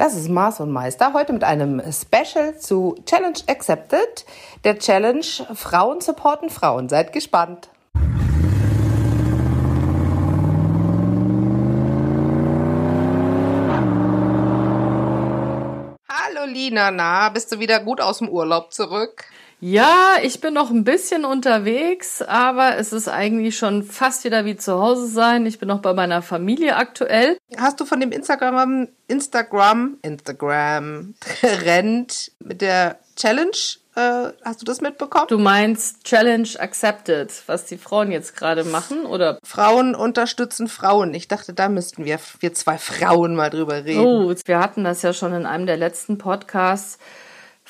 Das ist Mars und Meister. Heute mit einem Special zu Challenge Accepted, der Challenge Frauen supporten Frauen. Seid gespannt. Hallo Lina, na, bist du wieder gut aus dem Urlaub zurück? Ja, ich bin noch ein bisschen unterwegs, aber es ist eigentlich schon fast wieder wie zu Hause sein. Ich bin noch bei meiner Familie aktuell. Hast du von dem Instagram, Instagram, Instagram Trend mit der Challenge, äh, hast du das mitbekommen? Du meinst Challenge Accepted, was die Frauen jetzt gerade machen, oder? Frauen unterstützen Frauen. Ich dachte, da müssten wir, wir zwei Frauen mal drüber reden. Oh, wir hatten das ja schon in einem der letzten Podcasts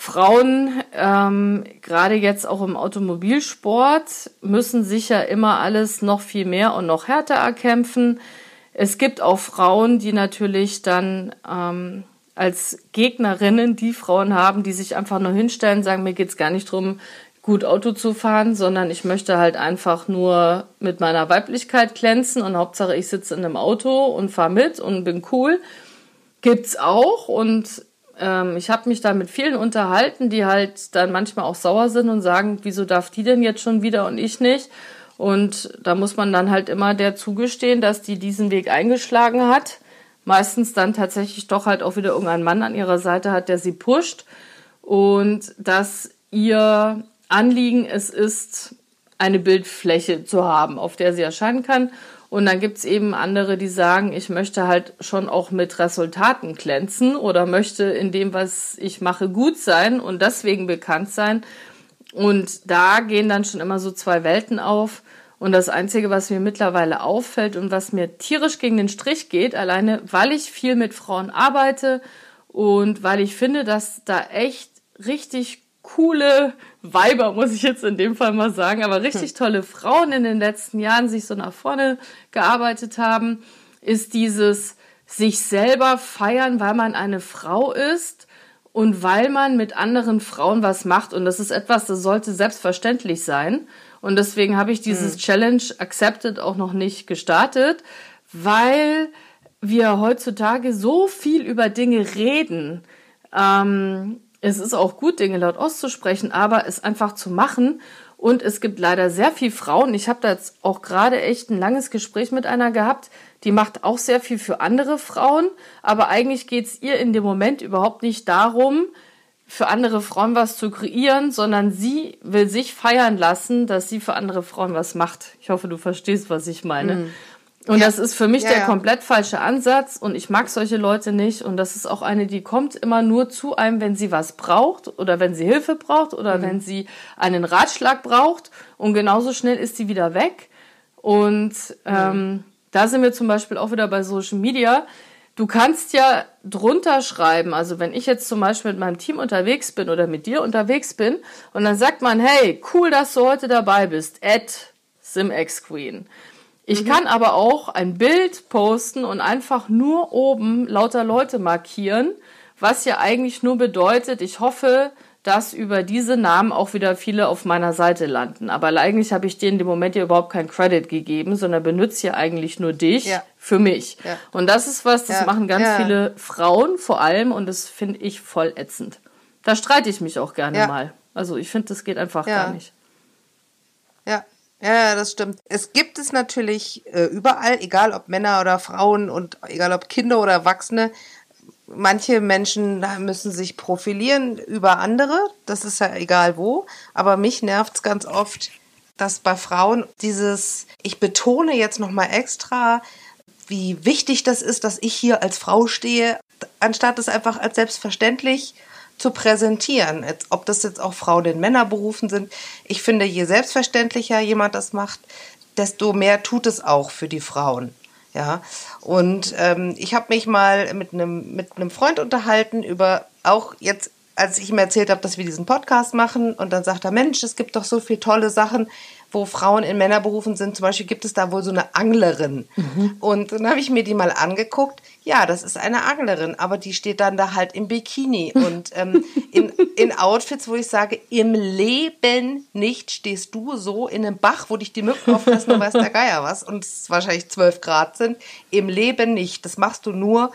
Frauen, ähm, gerade jetzt auch im Automobilsport, müssen sich ja immer alles noch viel mehr und noch härter erkämpfen. Es gibt auch Frauen, die natürlich dann ähm, als Gegnerinnen die Frauen haben, die sich einfach nur hinstellen, sagen, mir geht's gar nicht drum, gut Auto zu fahren, sondern ich möchte halt einfach nur mit meiner Weiblichkeit glänzen und Hauptsache ich sitze in einem Auto und fahre mit und bin cool. Gibt's auch und ähm, ich habe mich da mit vielen unterhalten, die halt dann manchmal auch sauer sind und sagen, wieso darf die denn jetzt schon wieder und ich nicht? Und da muss man dann halt immer der zugestehen, dass die diesen Weg eingeschlagen hat. Meistens dann tatsächlich doch halt auch wieder irgendein Mann an ihrer Seite hat, der sie pusht. Und dass ihr Anliegen es ist, eine Bildfläche zu haben, auf der sie erscheinen kann und dann gibt's eben andere, die sagen, ich möchte halt schon auch mit Resultaten glänzen oder möchte in dem, was ich mache, gut sein und deswegen bekannt sein. Und da gehen dann schon immer so zwei Welten auf. Und das Einzige, was mir mittlerweile auffällt und was mir tierisch gegen den Strich geht, alleine weil ich viel mit Frauen arbeite und weil ich finde, dass da echt richtig coole Weiber, muss ich jetzt in dem Fall mal sagen, aber richtig hm. tolle Frauen in den letzten Jahren sich so nach vorne gearbeitet haben, ist dieses sich selber feiern, weil man eine Frau ist und weil man mit anderen Frauen was macht. Und das ist etwas, das sollte selbstverständlich sein. Und deswegen habe ich dieses mhm. Challenge Accepted auch noch nicht gestartet, weil wir heutzutage so viel über Dinge reden. Ähm, es ist auch gut, Dinge laut auszusprechen, aber es einfach zu machen. Und es gibt leider sehr viel Frauen. Ich habe da jetzt auch gerade echt ein langes Gespräch mit einer gehabt, die macht auch sehr viel für andere Frauen, aber eigentlich geht's ihr in dem Moment überhaupt nicht darum, für andere Frauen was zu kreieren, sondern sie will sich feiern lassen, dass sie für andere Frauen was macht. Ich hoffe, du verstehst, was ich meine. Mhm. Und ja. das ist für mich ja, der ja. komplett falsche Ansatz und ich mag solche Leute nicht und das ist auch eine, die kommt immer nur zu einem, wenn sie was braucht oder wenn sie Hilfe braucht oder mhm. wenn sie einen Ratschlag braucht und genauso schnell ist sie wieder weg. Und ähm, mhm. da sind wir zum Beispiel auch wieder bei Social Media. Du kannst ja drunter schreiben, also wenn ich jetzt zum Beispiel mit meinem Team unterwegs bin oder mit dir unterwegs bin und dann sagt man, hey, cool, dass du heute dabei bist, at SimXQueen. Ich mhm. kann aber auch ein Bild posten und einfach nur oben lauter Leute markieren, was ja eigentlich nur bedeutet, ich hoffe, dass über diese Namen auch wieder viele auf meiner Seite landen. Aber eigentlich habe ich dir in dem Moment ja überhaupt keinen Credit gegeben, sondern benutze ja eigentlich nur dich ja. für mich. Ja. Und das ist was, das ja. machen ganz viele Frauen vor allem und das finde ich voll ätzend. Da streite ich mich auch gerne mal. Also ich finde, das geht einfach gar nicht. Ja, das stimmt. Es gibt es natürlich äh, überall, egal ob Männer oder Frauen und egal ob Kinder oder Erwachsene. Manche Menschen müssen sich profilieren über andere, das ist ja egal wo. Aber mich nervt es ganz oft, dass bei Frauen dieses, ich betone jetzt nochmal extra, wie wichtig das ist, dass ich hier als Frau stehe, anstatt es einfach als selbstverständlich zu präsentieren. Ob das jetzt auch Frauen in Männerberufen sind. Ich finde, je selbstverständlicher jemand das macht, desto mehr tut es auch für die Frauen. Ja, und ähm, ich habe mich mal mit einem mit einem Freund unterhalten über auch jetzt, als ich ihm erzählt habe, dass wir diesen Podcast machen, und dann sagt er, Mensch, es gibt doch so viele tolle Sachen, wo Frauen in Männerberufen sind. Zum Beispiel gibt es da wohl so eine Anglerin. Mhm. Und dann habe ich mir die mal angeguckt ja, das ist eine Anglerin, aber die steht dann da halt im Bikini und ähm, in, in Outfits, wo ich sage, im Leben nicht stehst du so in einem Bach, wo dich die Mücken auffressen und weiß der Geier was und es wahrscheinlich zwölf Grad sind. Im Leben nicht. Das machst du nur,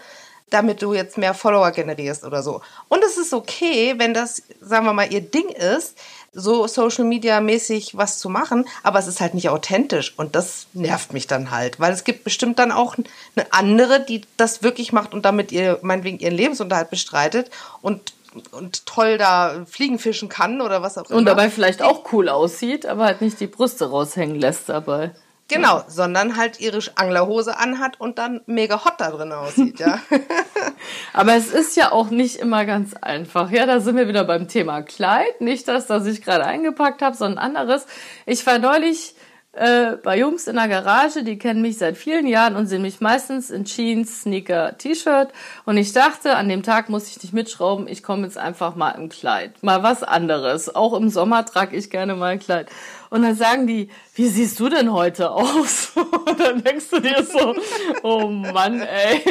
damit du jetzt mehr Follower generierst oder so. Und es ist okay, wenn das, sagen wir mal, ihr Ding ist, so Social Media mäßig was zu machen, aber es ist halt nicht authentisch und das nervt mich dann halt, weil es gibt bestimmt dann auch eine andere, die das wirklich macht und damit ihr meinetwegen ihren Lebensunterhalt bestreitet und und toll da fliegen fischen kann oder was auch immer. Und dabei vielleicht auch cool aussieht, aber halt nicht die Brüste raushängen lässt dabei. Genau, ja. sondern halt ihre Anglerhose anhat und dann mega hot da drin aussieht, ja. Aber es ist ja auch nicht immer ganz einfach. Ja, da sind wir wieder beim Thema Kleid. Nicht das, das ich gerade eingepackt habe, sondern anderes. Ich war neulich äh, bei Jungs in der Garage, die kennen mich seit vielen Jahren und sehen mich meistens in Jeans, Sneaker, T-Shirt. Und ich dachte, an dem Tag muss ich nicht mitschrauben, ich komme jetzt einfach mal im Kleid. Mal was anderes. Auch im Sommer trage ich gerne mal ein Kleid. Und dann sagen die, wie siehst du denn heute aus? Und dann denkst du dir so, oh Mann, ey,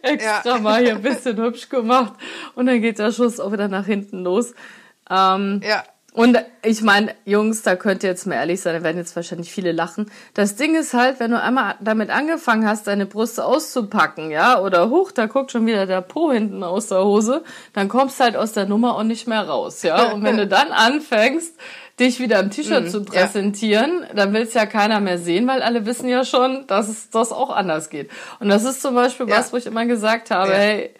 extra ja. mal hier ein bisschen hübsch gemacht. Und dann geht der Schuss auch wieder nach hinten los. Ähm, ja. Und ich meine, Jungs, da könnt ihr jetzt mal ehrlich sein, da werden jetzt wahrscheinlich viele lachen. Das Ding ist halt, wenn du einmal damit angefangen hast, deine Brüste auszupacken, ja, oder hoch, da guckt schon wieder der Po hinten aus der Hose, dann kommst du halt aus der Nummer auch nicht mehr raus, ja. Und wenn du dann anfängst, dich wieder im T-Shirt mm, zu präsentieren, ja. dann will es ja keiner mehr sehen, weil alle wissen ja schon, dass es das auch anders geht. Und das ist zum Beispiel ja. was, wo ich immer gesagt habe, ja. hey,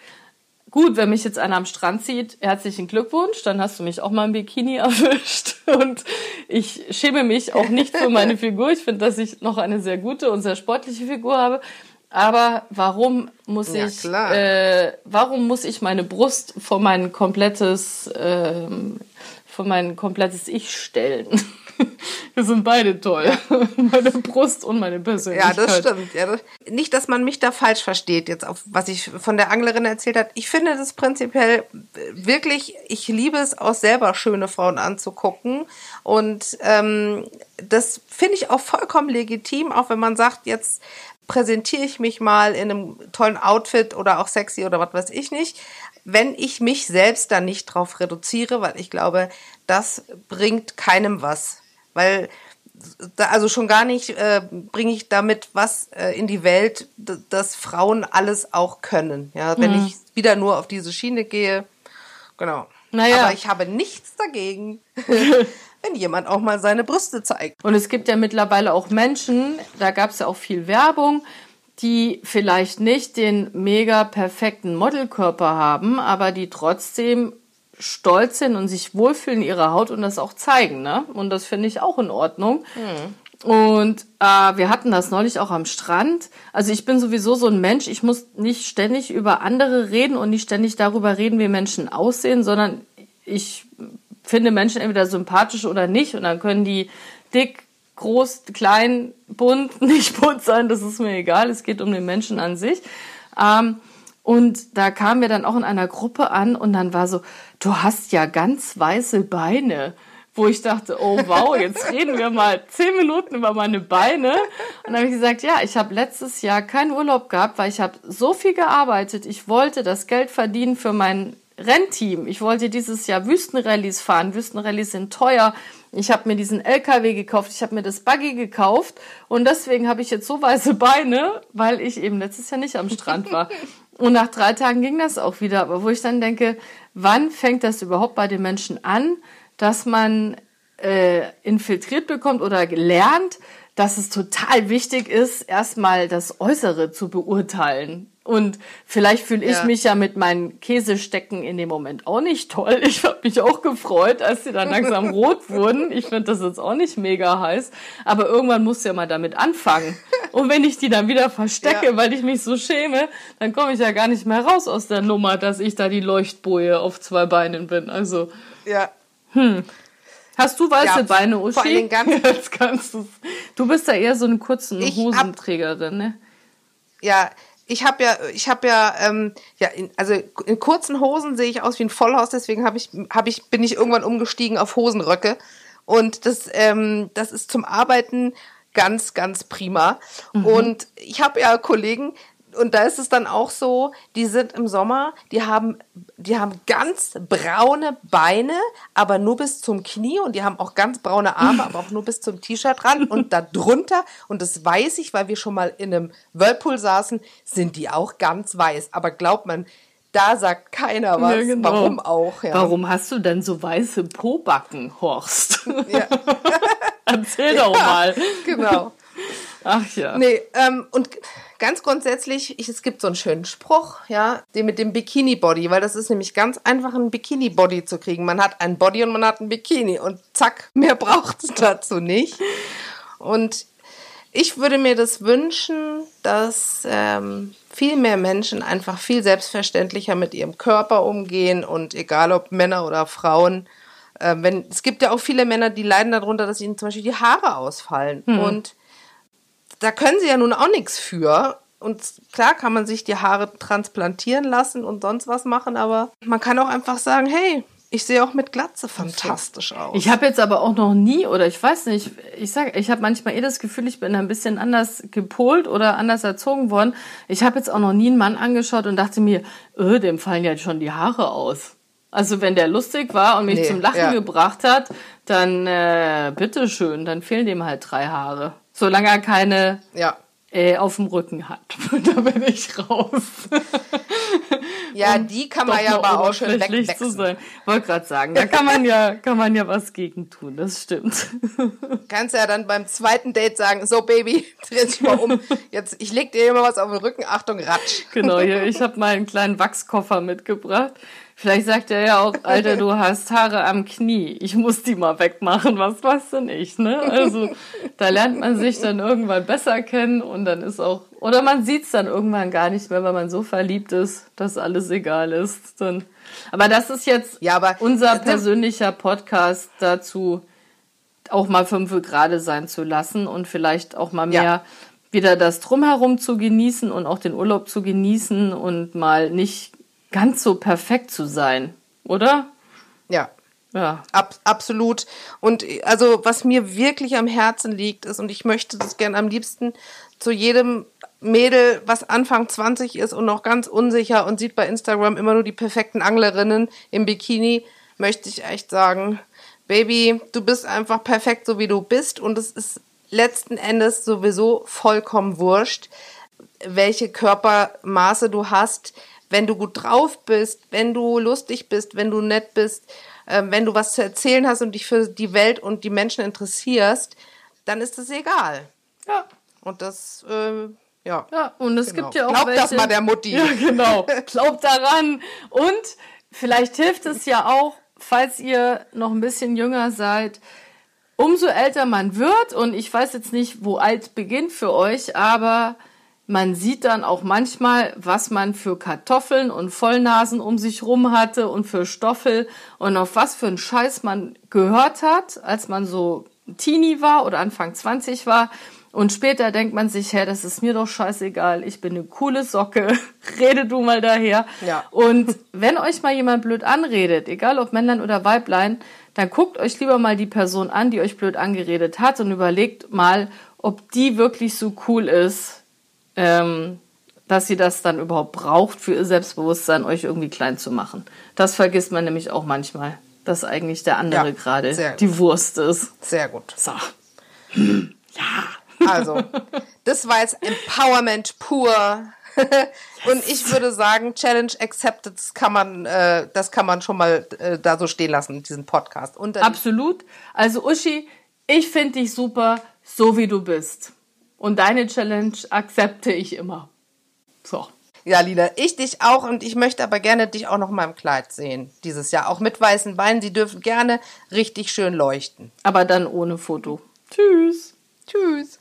gut, wenn mich jetzt einer am Strand sieht, herzlichen Glückwunsch, dann hast du mich auch mal im Bikini erwischt. Und ich schäme mich auch nicht für meine Figur. Ich finde, dass ich noch eine sehr gute und sehr sportliche Figur habe. Aber warum muss ja, ich, äh, warum muss ich meine Brust vor mein komplettes, ähm, vor mein komplettes Ich stellen? Wir sind beide toll. meine Brust und meine Persönlichkeit. Ja, das stimmt. Ja, das, nicht, dass man mich da falsch versteht, jetzt auf was ich von der Anglerin erzählt hat. Ich finde das prinzipiell wirklich, ich liebe es auch selber schöne Frauen anzugucken. Und ähm, das finde ich auch vollkommen legitim, auch wenn man sagt, jetzt präsentiere ich mich mal in einem tollen Outfit oder auch sexy oder was weiß ich nicht wenn ich mich selbst dann nicht drauf reduziere, weil ich glaube, das bringt keinem was weil da, also schon gar nicht äh, bringe ich damit was äh, in die Welt, dass Frauen alles auch können. Ja, wenn mhm. ich wieder nur auf diese Schiene gehe, genau. Naja. Aber ich habe nichts dagegen, wenn jemand auch mal seine Brüste zeigt. Und es gibt ja mittlerweile auch Menschen, da gab es ja auch viel Werbung, die vielleicht nicht den mega perfekten Modelkörper haben, aber die trotzdem stolz sind und sich wohlfühlen in ihrer Haut und das auch zeigen, ne? Und das finde ich auch in Ordnung. Mhm. Und äh, wir hatten das neulich auch am Strand. Also ich bin sowieso so ein Mensch, ich muss nicht ständig über andere reden und nicht ständig darüber reden, wie Menschen aussehen, sondern ich finde Menschen entweder sympathisch oder nicht und dann können die dick, groß, klein, bunt, nicht bunt sein, das ist mir egal, es geht um den Menschen an sich. Ähm, und da kamen wir dann auch in einer Gruppe an und dann war so, du hast ja ganz weiße Beine. Wo ich dachte, oh wow, jetzt reden wir mal zehn Minuten über meine Beine. Und dann habe ich gesagt, ja, ich habe letztes Jahr keinen Urlaub gehabt, weil ich habe so viel gearbeitet. Ich wollte das Geld verdienen für mein Rennteam. Ich wollte dieses Jahr Wüstenrallyes fahren. Wüstenrallyes sind teuer. Ich habe mir diesen LKW gekauft, ich habe mir das Buggy gekauft und deswegen habe ich jetzt so weiße Beine, weil ich eben letztes Jahr nicht am Strand war. Und nach drei Tagen ging das auch wieder. Aber wo ich dann denke, wann fängt das überhaupt bei den Menschen an, dass man äh, infiltriert bekommt oder lernt, dass es total wichtig ist, erstmal das Äußere zu beurteilen. Und vielleicht fühle ich ja. mich ja mit meinen Käsestecken in dem Moment auch nicht toll. Ich habe mich auch gefreut, als sie dann langsam rot wurden. Ich finde das jetzt auch nicht mega heiß. Aber irgendwann musst du ja mal damit anfangen. Und wenn ich die dann wieder verstecke, ja. weil ich mich so schäme, dann komme ich ja gar nicht mehr raus aus der Nummer, dass ich da die Leuchtboje auf zwei Beinen bin. Also. Ja. Hm. Hast du weiße ja, Beine, Uschi? Vor allem ganz Jetzt kannst du's. Du bist ja eher so eine kurzen Hosenträgerin, ne? Ja, ich habe ja, ich habe ja, ähm, ja, in, also in kurzen Hosen sehe ich aus wie ein Vollhaus, deswegen habe ich, habe ich, bin ich irgendwann umgestiegen auf Hosenröcke und das, ähm, das ist zum Arbeiten ganz, ganz prima. Mhm. Und ich habe ja Kollegen, und da ist es dann auch so, die sind im Sommer, die haben, die haben ganz braune Beine, aber nur bis zum Knie und die haben auch ganz braune Arme, aber auch nur bis zum T-Shirt ran und da drunter, und das weiß ich, weil wir schon mal in einem Whirlpool saßen, sind die auch ganz weiß. Aber glaubt man, da sagt keiner was. Ja, genau. Warum auch? Ja. Warum hast du denn so weiße Pobacken, Horst? Ja. Erzähl doch mal. Genau. Ach ja. Nee, ähm, und ganz grundsätzlich, ich, es gibt so einen schönen Spruch, ja, den mit dem Bikini-Body, weil das ist nämlich ganz einfach, ein Bikini-Body zu kriegen. Man hat ein Body und man hat ein Bikini und zack, mehr braucht es dazu nicht. Und ich würde mir das wünschen, dass ähm, viel mehr Menschen einfach viel selbstverständlicher mit ihrem Körper umgehen und egal ob Männer oder Frauen, äh, wenn es gibt ja auch viele Männer, die leiden darunter, dass ihnen zum Beispiel die Haare ausfallen hm. und da können sie ja nun auch nichts für. Und klar kann man sich die Haare transplantieren lassen und sonst was machen, aber man kann auch einfach sagen, hey, ich sehe auch mit Glatze fantastisch aus. Ich habe jetzt aber auch noch nie, oder ich weiß nicht, ich sage, ich habe manchmal eh das Gefühl, ich bin ein bisschen anders gepolt oder anders erzogen worden. Ich habe jetzt auch noch nie einen Mann angeschaut und dachte mir, öh, dem fallen ja schon die Haare aus. Also wenn der lustig war und mich nee, zum Lachen ja. gebracht hat, dann äh, bitteschön, dann fehlen dem halt drei Haare. Solange er keine ja. äh, auf dem Rücken hat. da bin ich raus. ja, um die kann man ja aber auch schön wegwechseln. zu sein. Wollte gerade sagen, da kann man ja, kann man ja was gegen tun, das stimmt. Kannst ja dann beim zweiten Date sagen, so Baby, dreh dich mal um. Jetzt, ich leg dir immer was auf den Rücken, Achtung, Ratsch. Genau, hier, ich habe mal einen kleinen Wachskoffer mitgebracht. Vielleicht sagt er ja auch, Alter, du hast Haare am Knie. Ich muss die mal wegmachen. Was weiß denn ich, ne? Also, da lernt man sich dann irgendwann besser kennen und dann ist auch, oder man sieht es dann irgendwann gar nicht mehr, weil man so verliebt ist, dass alles egal ist. Dann, aber das ist jetzt ja, aber, unser persönlicher Podcast dazu, auch mal fünf gerade sein zu lassen und vielleicht auch mal mehr ja. wieder das Drumherum zu genießen und auch den Urlaub zu genießen und mal nicht ganz so perfekt zu sein, oder? Ja. Ja. Ab, absolut. Und also, was mir wirklich am Herzen liegt, ist, und ich möchte das gern am liebsten zu jedem Mädel, was Anfang 20 ist und noch ganz unsicher und sieht bei Instagram immer nur die perfekten Anglerinnen im Bikini, möchte ich echt sagen, Baby, du bist einfach perfekt, so wie du bist. Und es ist letzten Endes sowieso vollkommen wurscht, welche Körpermaße du hast wenn du gut drauf bist, wenn du lustig bist, wenn du nett bist, äh, wenn du was zu erzählen hast und dich für die Welt und die Menschen interessierst, dann ist es egal. Ja. Und das, äh, ja. Ja, und es genau. gibt ja auch. Glaubt welche, das mal der Mutti. Ja, genau. Glaubt daran. Und vielleicht hilft es ja auch, falls ihr noch ein bisschen jünger seid, umso älter man wird, und ich weiß jetzt nicht, wo alt beginnt für euch, aber man sieht dann auch manchmal, was man für Kartoffeln und Vollnasen um sich rum hatte und für Stoffel und auf was für einen Scheiß man gehört hat, als man so Teenie war oder Anfang 20 war. Und später denkt man sich, hä, das ist mir doch scheißegal, ich bin eine coole Socke, rede du mal daher. Ja. Und wenn euch mal jemand blöd anredet, egal ob Männlein oder Weiblein, dann guckt euch lieber mal die Person an, die euch blöd angeredet hat und überlegt mal, ob die wirklich so cool ist, ähm, dass sie das dann überhaupt braucht für ihr Selbstbewusstsein, euch irgendwie klein zu machen. Das vergisst man nämlich auch manchmal, dass eigentlich der andere ja, gerade die Wurst ist. Sehr gut. So. ja. Also, das war jetzt Empowerment pur. Und ich würde sagen, Challenge accepted, das kann man, äh, das kann man schon mal äh, da so stehen lassen, diesen Podcast. Absolut. Also Uschi, ich finde dich super, so wie du bist. Und deine Challenge akzepte ich immer. So. Ja, Lina, ich dich auch und ich möchte aber gerne dich auch noch mal im Kleid sehen dieses Jahr. Auch mit weißen Beinen. Sie dürfen gerne richtig schön leuchten. Aber dann ohne Foto. Tschüss.